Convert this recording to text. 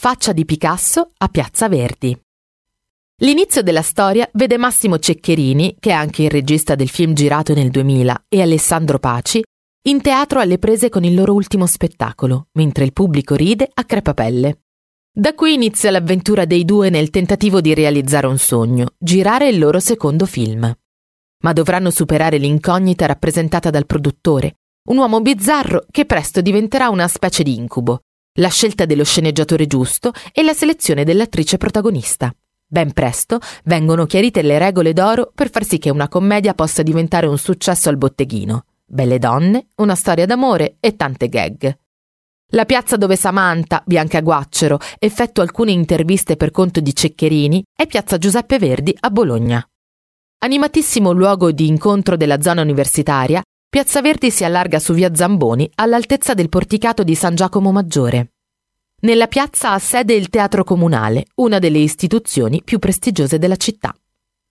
Faccia di Picasso a Piazza Verdi. L'inizio della storia vede Massimo Ceccherini, che è anche il regista del film girato nel 2000, e Alessandro Paci, in teatro alle prese con il loro ultimo spettacolo, mentre il pubblico ride a crepapelle. Da qui inizia l'avventura dei due nel tentativo di realizzare un sogno, girare il loro secondo film. Ma dovranno superare l'incognita rappresentata dal produttore, un uomo bizzarro che presto diventerà una specie di incubo, la scelta dello sceneggiatore giusto e la selezione dell'attrice protagonista. Ben presto vengono chiarite le regole d'oro per far sì che una commedia possa diventare un successo al botteghino. Belle donne, una storia d'amore e tante gag. La piazza dove Samantha, Bianca Guaccero, effettua alcune interviste per conto di Ceccherini è piazza Giuseppe Verdi a Bologna. Animatissimo luogo di incontro della zona universitaria, Piazza Verdi si allarga su via Zamboni all'altezza del porticato di San Giacomo Maggiore. Nella piazza ha sede il Teatro Comunale, una delle istituzioni più prestigiose della città.